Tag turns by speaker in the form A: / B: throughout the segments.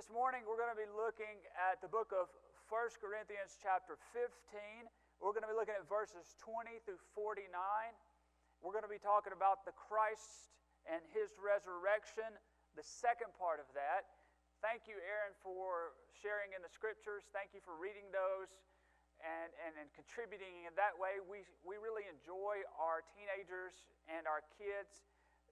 A: This morning we're going to be looking at the book of 1 Corinthians, chapter 15. We're going to be looking at verses 20 through 49. We're going to be talking about the Christ and his resurrection, the second part of that. Thank you, Aaron, for sharing in the scriptures. Thank you for reading those and, and, and contributing in that way. We, we really enjoy our teenagers and our kids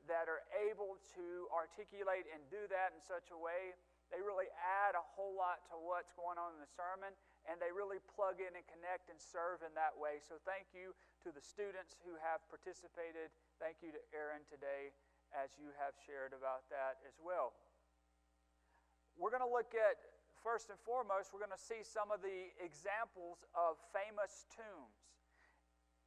A: that are able to articulate and do that in such a way. They really add a whole lot to what's going on in the sermon, and they really plug in and connect and serve in that way. So, thank you to the students who have participated. Thank you to Aaron today as you have shared about that as well. We're going to look at, first and foremost, we're going to see some of the examples of famous tombs.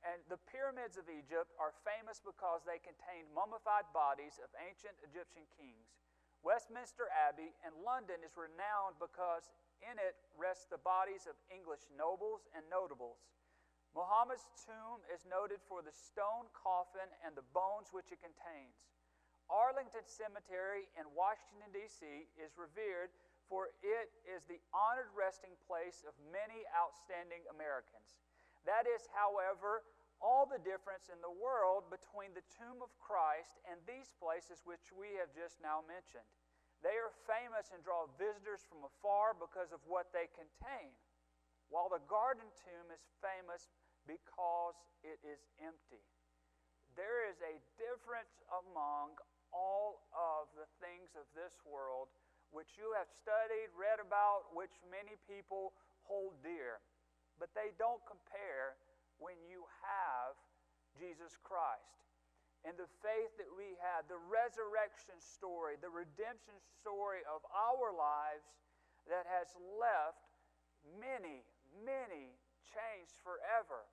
A: And the pyramids of Egypt are famous because they contained mummified bodies of ancient Egyptian kings. Westminster Abbey in London is renowned because in it rest the bodies of English nobles and notables. Muhammad's tomb is noted for the stone coffin and the bones which it contains. Arlington Cemetery in Washington, D.C. is revered for it is the honored resting place of many outstanding Americans. That is, however, all the difference in the world between the tomb of Christ and these places which we have just now mentioned. They are famous and draw visitors from afar because of what they contain, while the garden tomb is famous because it is empty. There is a difference among all of the things of this world which you have studied, read about, which many people hold dear. But they don't compare when you have Jesus Christ. And the faith that we have, the resurrection story, the redemption story of our lives that has left many, many changed forever.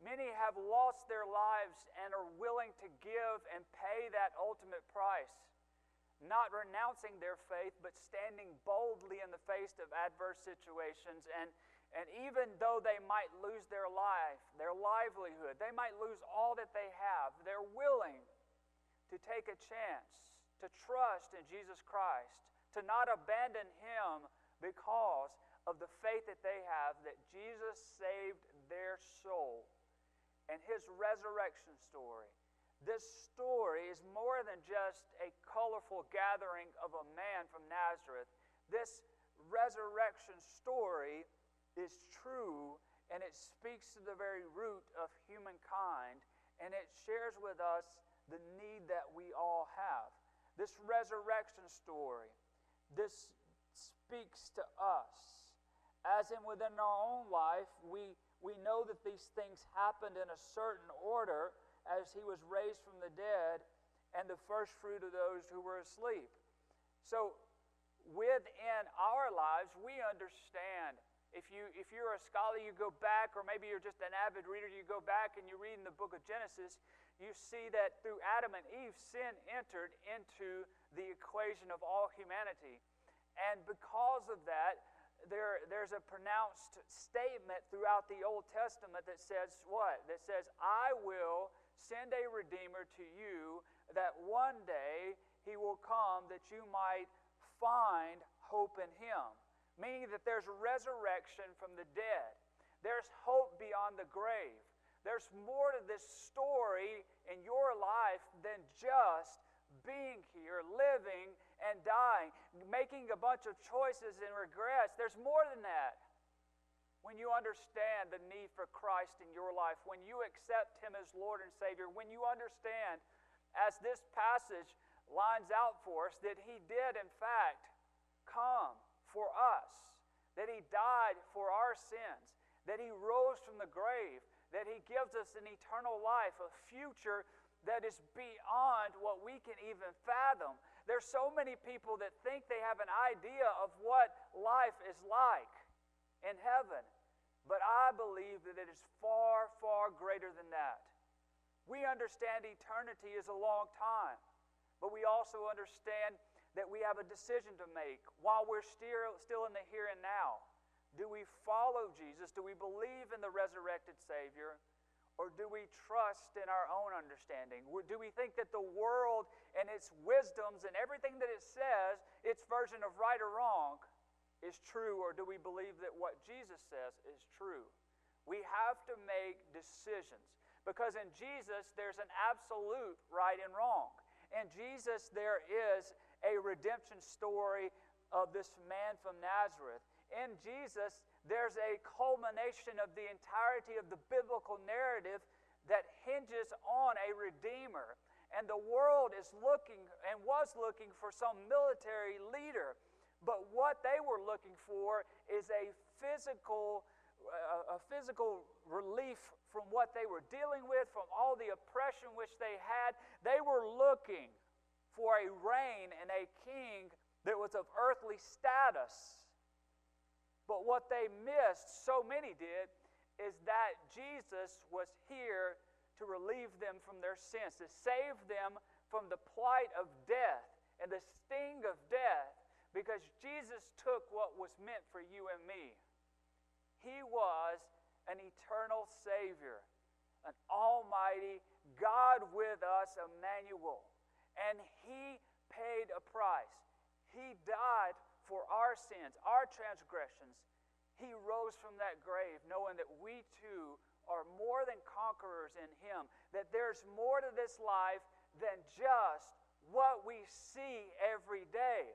A: Many have lost their lives and are willing to give and pay that ultimate price, not renouncing their faith, but standing boldly in the face of adverse situations and and even though they might lose their life, their livelihood, they might lose all that they have, they're willing to take a chance, to trust in Jesus Christ, to not abandon Him because of the faith that they have that Jesus saved their soul and His resurrection story. This story is more than just a colorful gathering of a man from Nazareth. This resurrection story is true and it speaks to the very root of humankind and it shares with us the need that we all have. This resurrection story, this speaks to us. As in within our own life, we, we know that these things happened in a certain order as he was raised from the dead and the first fruit of those who were asleep. So, within our lives, we understand if, you, if you're a scholar, you go back, or maybe you're just an avid reader, you go back and you read in the book of Genesis, you see that through Adam and Eve, sin entered into the equation of all humanity. And because of that, there, there's a pronounced statement throughout the Old Testament that says what? That says, I will send a Redeemer to you that one day he will come that you might find hope in him meaning that there's resurrection from the dead. There's hope beyond the grave. There's more to this story in your life than just being here, living and dying, making a bunch of choices and regrets. There's more than that. When you understand the need for Christ in your life, when you accept Him as Lord and Savior, when you understand, as this passage lines out for us, that He did, in fact, come for us, that He died for our sins, that He rose from the grave, that He gives us an eternal life, a future that is beyond what we can even fathom. There's so many people that think they have an idea of what life is like in heaven, but I believe that it is far, far greater than that. We understand eternity is a long time, but we also understand that we have a decision to make while we're still, still in the here and now. Do we follow Jesus? Do we believe in the resurrected Savior? Or do we trust in our own understanding? Do we think that the world and its wisdoms and everything that it says, its version of right or wrong, is true? Or do we believe that what Jesus says is true? We have to make decisions because in Jesus there's an absolute right and wrong. In Jesus there is a redemption story of this man from Nazareth. In Jesus, there's a culmination of the entirety of the biblical narrative that hinges on a Redeemer. And the world is looking and was looking for some military leader. But what they were looking for is a physical, uh, a physical relief from what they were dealing with, from all the oppression which they had. They were looking for a reign and a king that was of earthly status. But what they missed, so many did, is that Jesus was here to relieve them from their sins, to save them from the plight of death and the sting of death, because Jesus took what was meant for you and me. He was an eternal Savior, an almighty God with us, Emmanuel. And He paid a price. He died for our sins, our transgressions. He rose from that grave knowing that we too are more than conquerors in Him, that there's more to this life than just what we see every day.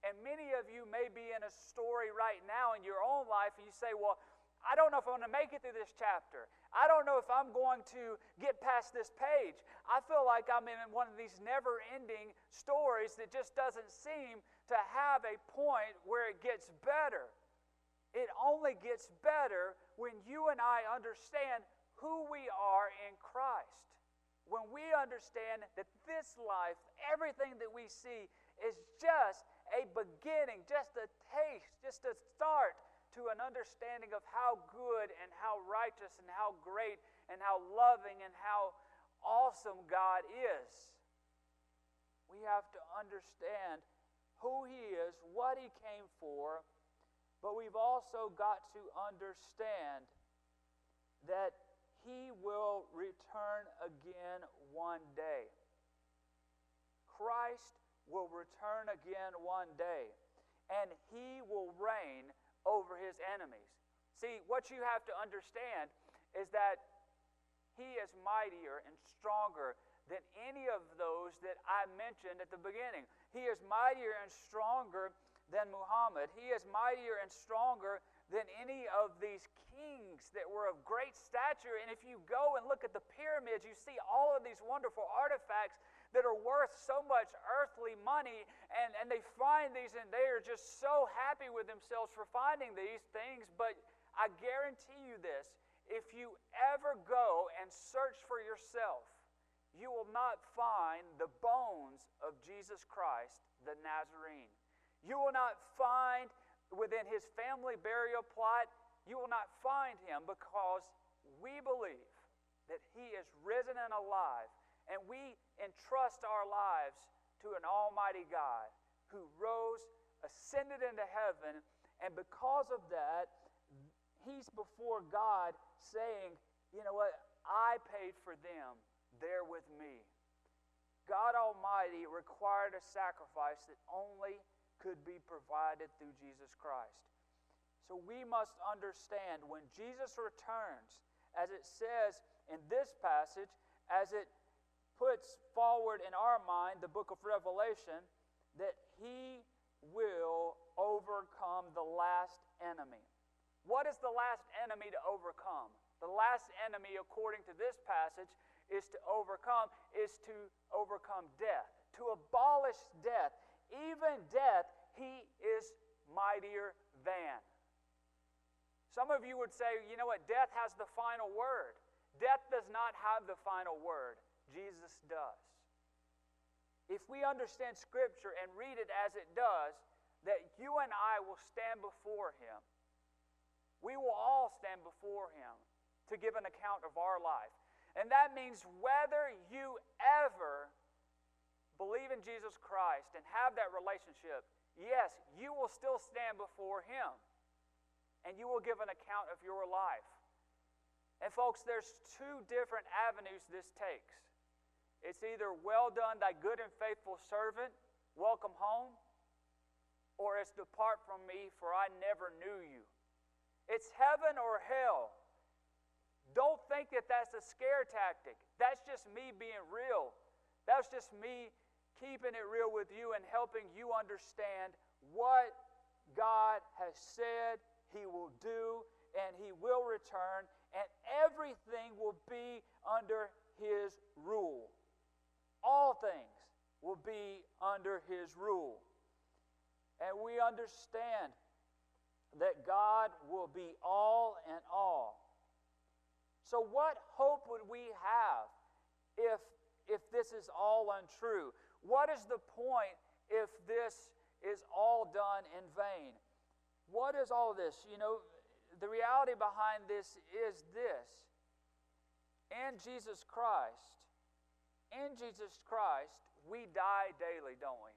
A: And many of you may be in a story right now in your own life, and you say, Well, I don't know if I'm going to make it through this chapter. I don't know if I'm going to get past this page. I feel like I'm in one of these never ending stories that just doesn't seem to have a point where it gets better. It only gets better when you and I understand who we are in Christ. When we understand that this life, everything that we see, is just a beginning, just a taste, just a start to an understanding of how good and how righteous and how great and how loving and how awesome God is. We have to understand who He is, what He came for, but we've also got to understand that He will return again one day. Christ will return again one day, and He will reign over his enemies. See, what you have to understand is that he is mightier and stronger than any of those that I mentioned at the beginning. He is mightier and stronger than Muhammad. He is mightier and stronger than any of these kings that were of great stature. And if you go and look at the pyramids, you see all of these wonderful artifacts that are worth so much earthly money, and, and they find these and they are just so happy with themselves for finding these things. But I guarantee you this if you ever go and search for yourself, you will not find the bones of Jesus Christ, the Nazarene. You will not find within his family burial plot, you will not find him because we believe that he is risen and alive and we entrust our lives to an almighty God who rose, ascended into heaven, and because of that, he's before God saying, You know what? I paid for them. They're with me. God Almighty required a sacrifice that only could be provided through Jesus Christ. So we must understand when Jesus returns, as it says in this passage, as it puts forward in our mind the book of Revelation that he will overcome the last enemy. What is the last enemy to overcome? The last enemy, according to this passage, is to overcome, is to overcome death, to abolish death. Even death, he is mightier than. Some of you would say, you know what, death has the final word. Death does not have the final word. Jesus does. If we understand Scripture and read it as it does, that you and I will stand before Him. We will all stand before Him to give an account of our life. And that means whether you ever believe in Jesus Christ and have that relationship, yes, you will still stand before Him and you will give an account of your life. And, folks, there's two different avenues this takes. It's either, well done, thy good and faithful servant, welcome home, or it's depart from me, for I never knew you. It's heaven or hell. Don't think that that's a scare tactic. That's just me being real. That's just me keeping it real with you and helping you understand what God has said He will do, and He will return, and everything will be under His rule. All things will be under His rule. And we understand that God will be all and all. So, what hope would we have if, if this is all untrue? What is the point if this is all done in vain? What is all this? You know, the reality behind this is this. In Jesus Christ, in Jesus Christ, we die daily, don't we?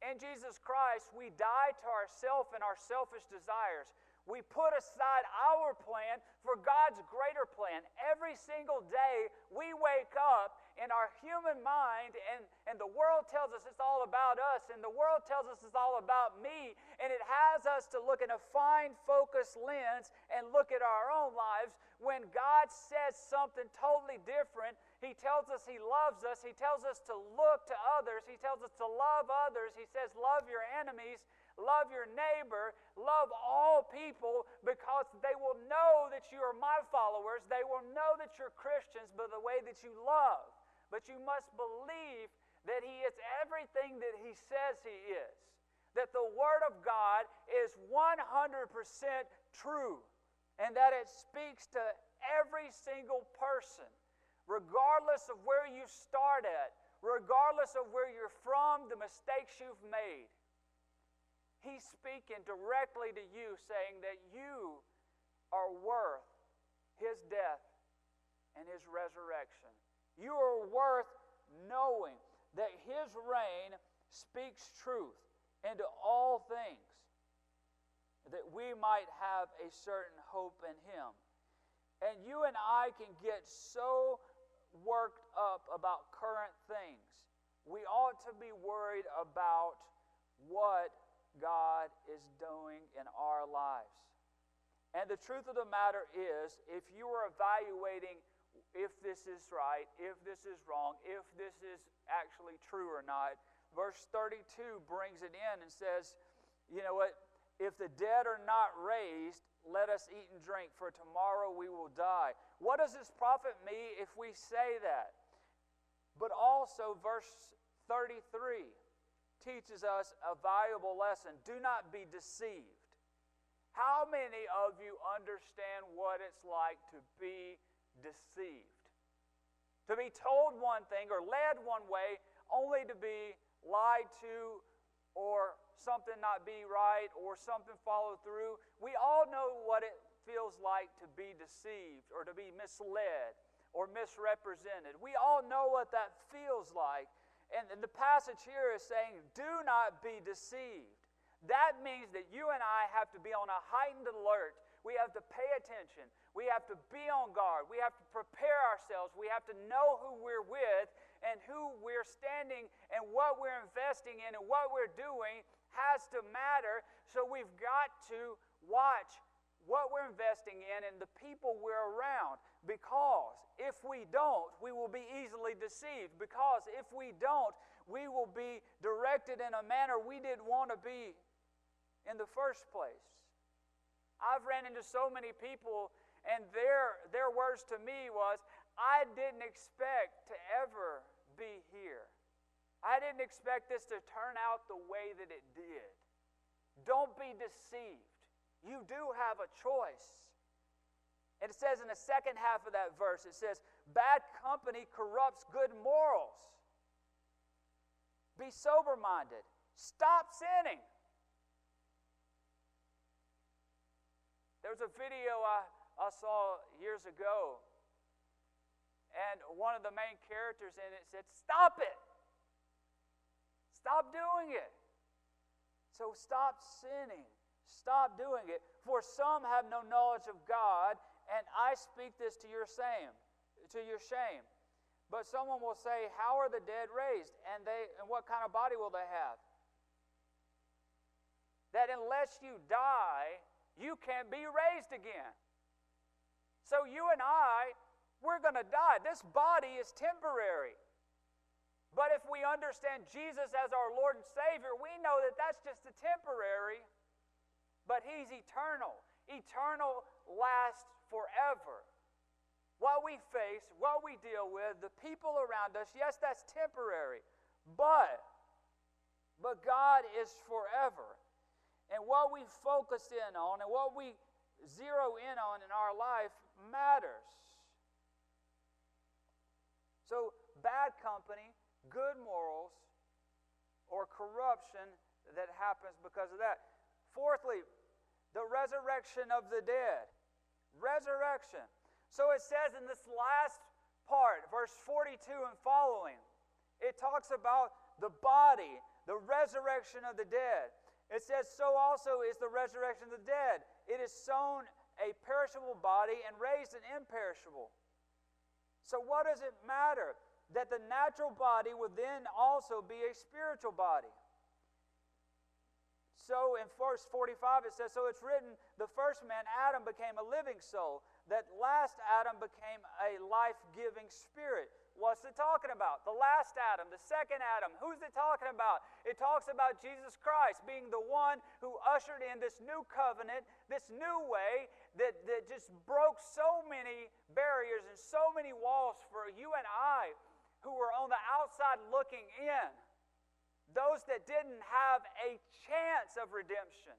A: In Jesus Christ, we die to ourself and our selfish desires. We put aside our plan for God's greater plan. Every single day, we wake up in our human mind, and, and the world tells us it's all about us, and the world tells us it's all about me, and it has us to look in a fine, focused lens and look at our own lives when God says something totally different he tells us He loves us. He tells us to look to others. He tells us to love others. He says, Love your enemies, love your neighbor, love all people because they will know that you are my followers. They will know that you're Christians by the way that you love. But you must believe that He is everything that He says He is. That the Word of God is 100% true and that it speaks to every single person regardless of where you start at, regardless of where you're from, the mistakes you've made. He's speaking directly to you, saying that you are worth His death and His resurrection. You are worth knowing that His reign speaks truth into all things, that we might have a certain hope in Him. And you and I can get so worked up about current things. We ought to be worried about what God is doing in our lives. And the truth of the matter is, if you are evaluating if this is right, if this is wrong, if this is actually true or not, verse 32 brings it in and says, you know what? If the dead are not raised, let us eat and drink, for tomorrow we will die. What does this profit me if we say that? But also, verse 33 teaches us a valuable lesson do not be deceived. How many of you understand what it's like to be deceived? To be told one thing or led one way, only to be lied to or something not be right or something follow through. We all know what it feels like to be deceived or to be misled or misrepresented. We all know what that feels like. And the passage here is saying, do not be deceived. That means that you and I have to be on a heightened alert. We have to pay attention. We have to be on guard. We have to prepare ourselves. We have to know who we're with and who we're standing and what we're investing in and what we're doing has to matter. So we've got to watch what we're investing in and the people we're around. Because if we don't, we will be easily deceived. Because if we don't, we will be directed in a manner we didn't want to be in the first place. I've ran into so many people, and their, their words to me was, I didn't expect to ever be here. I didn't expect this to turn out the way that it did. Don't be deceived. You do have a choice. And it says in the second half of that verse, it says, Bad company corrupts good morals. Be sober minded. Stop sinning. There was a video I, I saw years ago, and one of the main characters in it said, Stop it. Stop doing it. So stop sinning. Stop doing it. For some have no knowledge of God, And I speak this to your shame, to your shame. But someone will say, How are the dead raised? And they and what kind of body will they have? That unless you die, you can't be raised again. So you and I, we're going to die. This body is temporary. But if we understand Jesus as our Lord and Savior, we know that that's just a temporary, but He's eternal. Eternal lasts forever. What we face, what we deal with, the people around us, yes, that's temporary. But, but God is forever. And what we focus in on and what we zero in on in our life matters. So, bad company, good morals, or corruption that happens because of that. Fourthly, the resurrection of the dead. Resurrection. So it says in this last part, verse 42 and following, it talks about the body, the resurrection of the dead. It says, So also is the resurrection of the dead. It is sown a perishable body and raised an imperishable. So, what does it matter? That the natural body would then also be a spiritual body. So in verse 45 it says, So it's written, the first man, Adam, became a living soul. That last Adam became a life giving spirit. What's it talking about? The last Adam, the second Adam. Who's it talking about? It talks about Jesus Christ being the one who ushered in this new covenant, this new way that, that just broke so many barriers and so many walls for you and I who were on the outside looking in. Those that didn't have a chance of redemption.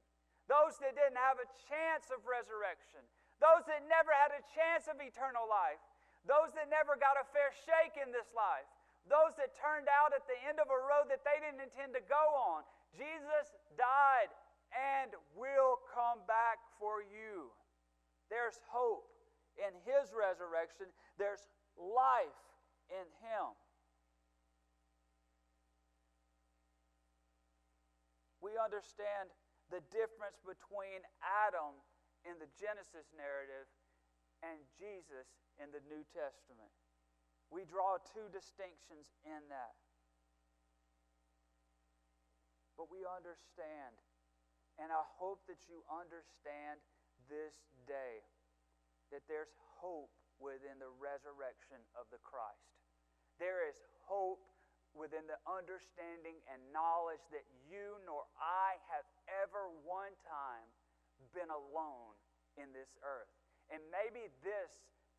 A: Those that didn't have a chance of resurrection. Those that never had a chance of eternal life. Those that never got a fair shake in this life. Those that turned out at the end of a road that they didn't intend to go on. Jesus died and will come back for you. There's hope in his resurrection, there's life in him. We understand the difference between Adam in the Genesis narrative and Jesus in the New Testament. We draw two distinctions in that. But we understand, and I hope that you understand this day, that there's hope within the resurrection of the Christ. There is hope within the understanding and knowledge that you nor I have ever one time been alone in this earth. And maybe this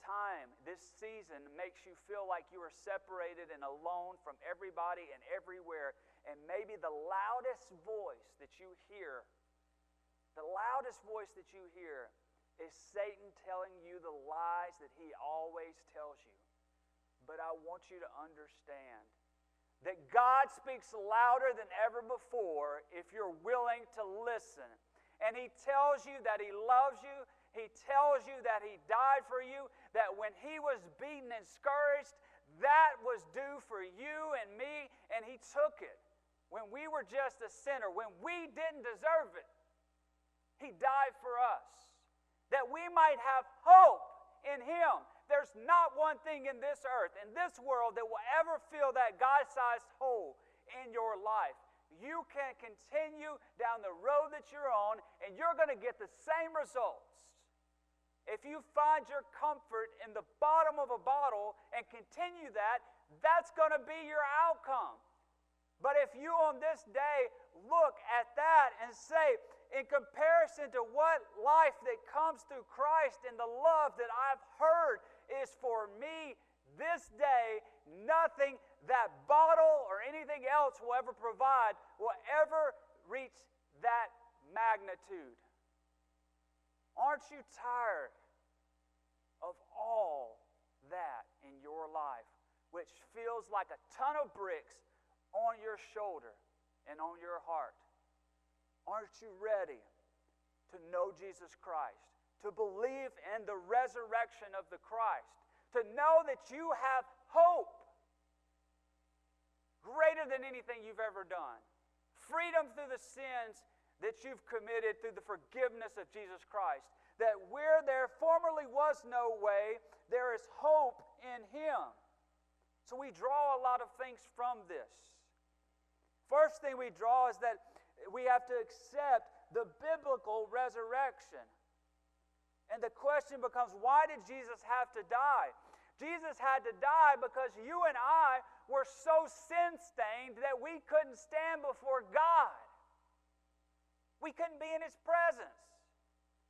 A: time, this season, makes you feel like you are separated and alone from everybody and everywhere. And maybe the loudest voice that you hear, the loudest voice that you hear, is Satan telling you the lies that he always tells you. But I want you to understand that God speaks louder than ever before if you're willing to listen. And he tells you that he loves you he tells you that He died for you, that when He was beaten and scourged, that was due for you and me, and He took it. When we were just a sinner, when we didn't deserve it, He died for us, that we might have hope in Him. There's not one thing in this earth, in this world, that will ever fill that God sized hole in your life you can continue down the road that you're on and you're going to get the same results. If you find your comfort in the bottom of a bottle and continue that, that's going to be your outcome. But if you on this day look at that and say, in comparison to what life that comes through Christ and the love that I've heard is for me this day, nothing that bottle or anything else will ever provide will ever reach that magnitude. Aren't you tired of all that in your life, which feels like a ton of bricks on your shoulder and on your heart? Aren't you ready to know Jesus Christ, to believe in the resurrection of the Christ, to know that you have hope greater than anything you've ever done? Freedom through the sins that you've committed through the forgiveness of Jesus Christ. that where there formerly was no way, there is hope in Him. So we draw a lot of things from this. First thing we draw is that we have to accept the biblical resurrection. And the question becomes why did Jesus have to die? Jesus had to die because you and I were so sin stained that we couldn't stand before God. We couldn't be in His presence.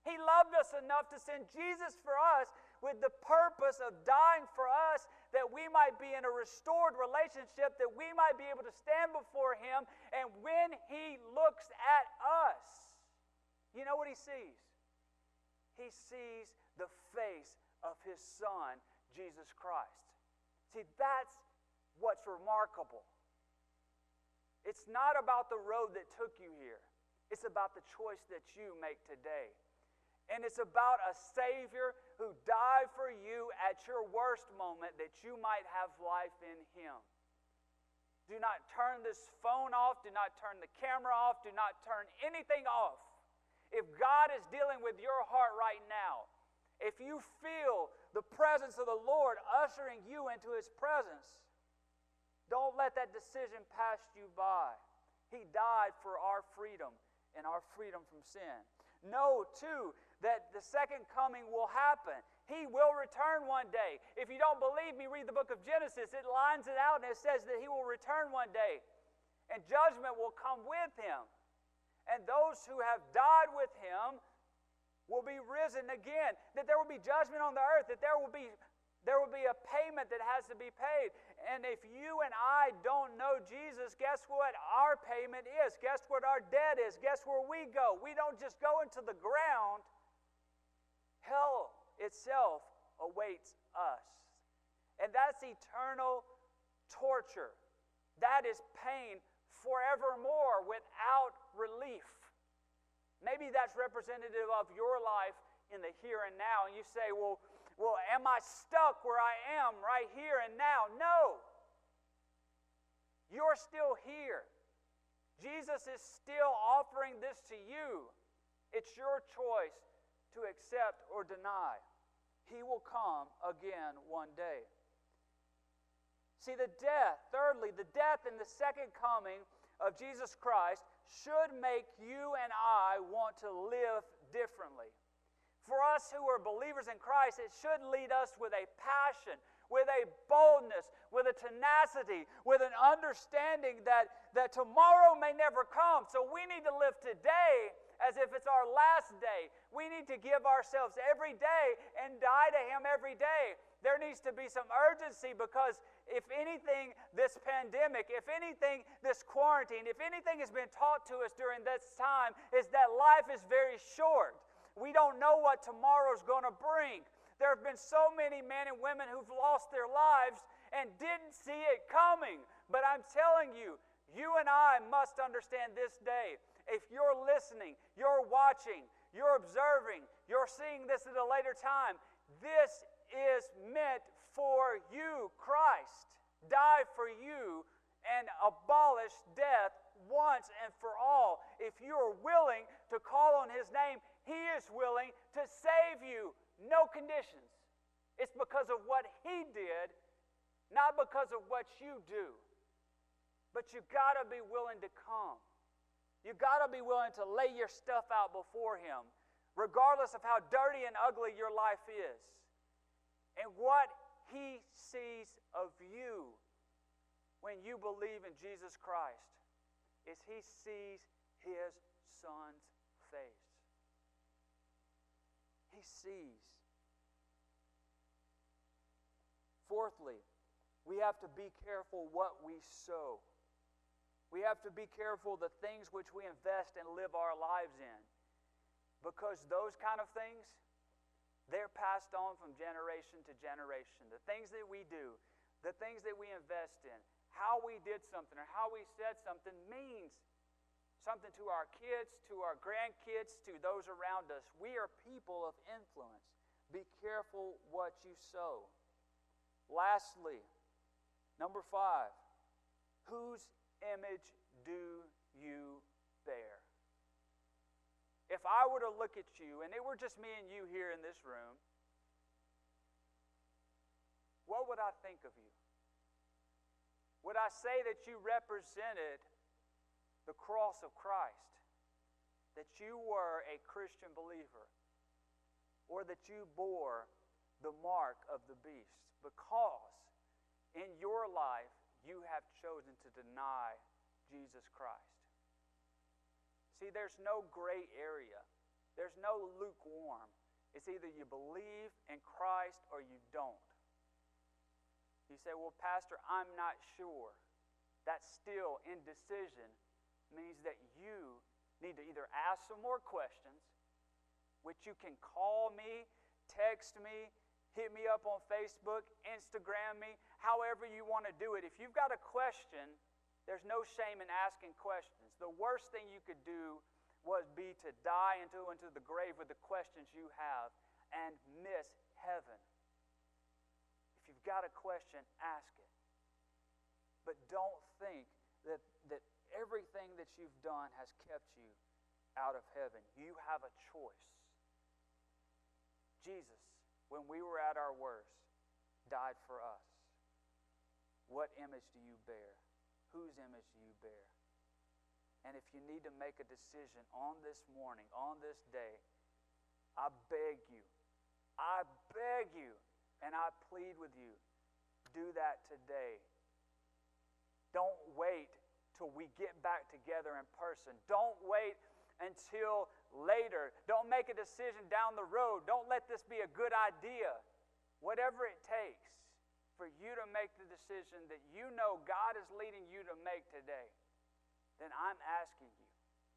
A: He loved us enough to send Jesus for us with the purpose of dying for us that we might be in a restored relationship, that we might be able to stand before Him. And when He looks at us, you know what He sees? He sees the face of His Son, Jesus Christ. See, that's what's remarkable. It's not about the road that took you here, it's about the choice that you make today. And it's about a Savior who died for you at your worst moment that you might have life in Him. Do not turn this phone off. Do not turn the camera off. Do not turn anything off. If God is dealing with your heart right now, if you feel the presence of the Lord ushering you into His presence, don't let that decision pass you by. He died for our freedom and our freedom from sin. Know, too, that the second coming will happen. He will return one day. If you don't believe me, read the book of Genesis. It lines it out and it says that he will return one day and judgment will come with him. And those who have died with him will be risen again. That there will be judgment on the earth, that there will be there will be a payment that has to be paid. And if you and I don't know Jesus, guess what our payment is? Guess what our debt is? Guess where we go? We don't just go into the ground, hell itself awaits us. And that's eternal torture. That is pain forevermore without relief. Maybe that's representative of your life in the here and now. And you say, well, well, am I stuck where I am right here and now? No. You're still here. Jesus is still offering this to you. It's your choice to accept or deny. He will come again one day. See, the death, thirdly, the death and the second coming of Jesus Christ should make you and I want to live differently. For us who are believers in Christ, it should lead us with a passion, with a boldness, with a tenacity, with an understanding that, that tomorrow may never come. So we need to live today as if it's our last day. We need to give ourselves every day and die to Him every day. There needs to be some urgency because, if anything, this pandemic, if anything, this quarantine, if anything has been taught to us during this time, is that life is very short. We don't know what tomorrow's going to bring. There have been so many men and women who've lost their lives and didn't see it coming. But I'm telling you, you and I must understand this day. If you're listening, you're watching, you're observing, you're seeing this at a later time, this is meant for you. Christ died for you and abolished death once and for all. If you are willing to call on His name, he is willing to save you, no conditions. It's because of what He did, not because of what you do. But you got to be willing to come. You got to be willing to lay your stuff out before Him, regardless of how dirty and ugly your life is. And what He sees of you when you believe in Jesus Christ is He sees His Son's face. He sees. Fourthly, we have to be careful what we sow. We have to be careful the things which we invest and live our lives in. Because those kind of things, they're passed on from generation to generation. The things that we do, the things that we invest in, how we did something or how we said something means something to our kids, to our grandkids, to those around us. We are people of influence. Be careful what you sow. Lastly, number five, whose image do you bear? if I were to look at you and it were just me and you here in this room, what would I think of you? Would I say that you represented the cross of Christ? That you were a Christian believer? Or that you bore the mark of the beast? Because in your life you have chosen to deny Jesus Christ. See, there's no gray area, there's no lukewarm. It's either you believe in Christ or you don't. You say, Well, Pastor, I'm not sure. That's still indecision means that you need to either ask some more questions, which you can call me, text me, hit me up on Facebook, Instagram me, however you want to do it. If you've got a question, there's no shame in asking questions. The worst thing you could do was be to die into, into the grave with the questions you have and miss heaven If you've got a question, ask it. But don't think that, that everything that you've done has kept you out of heaven. You have a choice. Jesus, when we were at our worst, died for us. What image do you bear? Whose image do you bear? And if you need to make a decision on this morning, on this day, I beg you, I beg you and I plead with you, do that today. Don't wait till we get back together in person. Don't wait until later. Don't make a decision down the road. Don't let this be a good idea. Whatever it takes for you to make the decision that you know God is leading you to make today, then I'm asking you,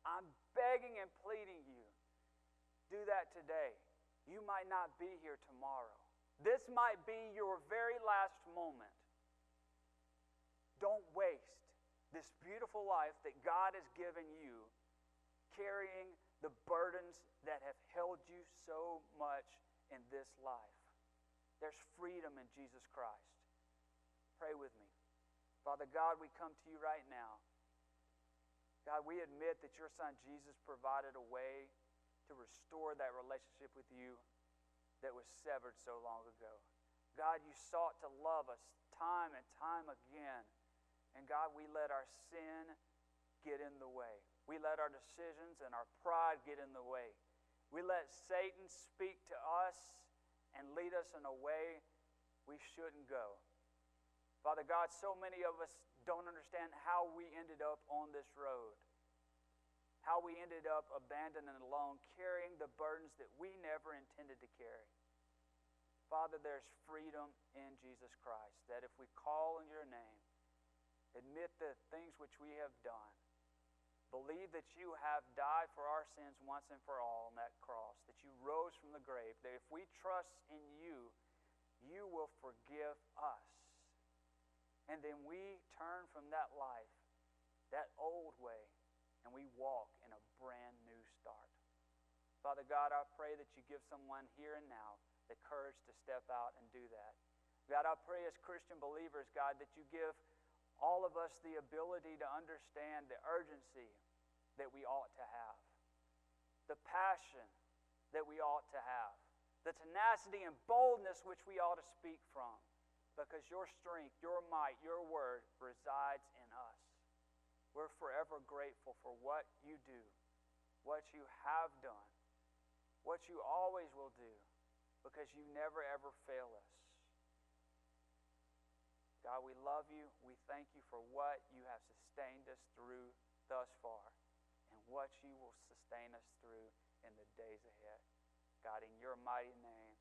A: I'm begging and pleading you, do that today. You might not be here tomorrow. This might be your very last moment. Don't waste this beautiful life that God has given you carrying the burdens that have held you so much in this life. There's freedom in Jesus Christ. Pray with me. Father God, we come to you right now. God, we admit that your son Jesus provided a way to restore that relationship with you that was severed so long ago. God, you sought to love us time and time again. And God, we let our sin get in the way. We let our decisions and our pride get in the way. We let Satan speak to us and lead us in a way we shouldn't go. Father God, so many of us don't understand how we ended up on this road how we ended up abandoned and alone, carrying the burdens that we never intended to carry. Father, there's freedom in Jesus Christ, that if we call on your name, admit the things which we have done, believe that you have died for our sins once and for all on that cross, that you rose from the grave, that if we trust in you, you will forgive us. And then we turn from that life, that old way, and we walk in a brand new start. Father God, I pray that you give someone here and now the courage to step out and do that. God, I pray as Christian believers, God, that you give all of us the ability to understand the urgency that we ought to have, the passion that we ought to have, the tenacity and boldness which we ought to speak from, because your strength, your might, your word resides in us. We're forever grateful for what you do, what you have done, what you always will do, because you never ever fail us. God, we love you. We thank you for what you have sustained us through thus far and what you will sustain us through in the days ahead. God, in your mighty name.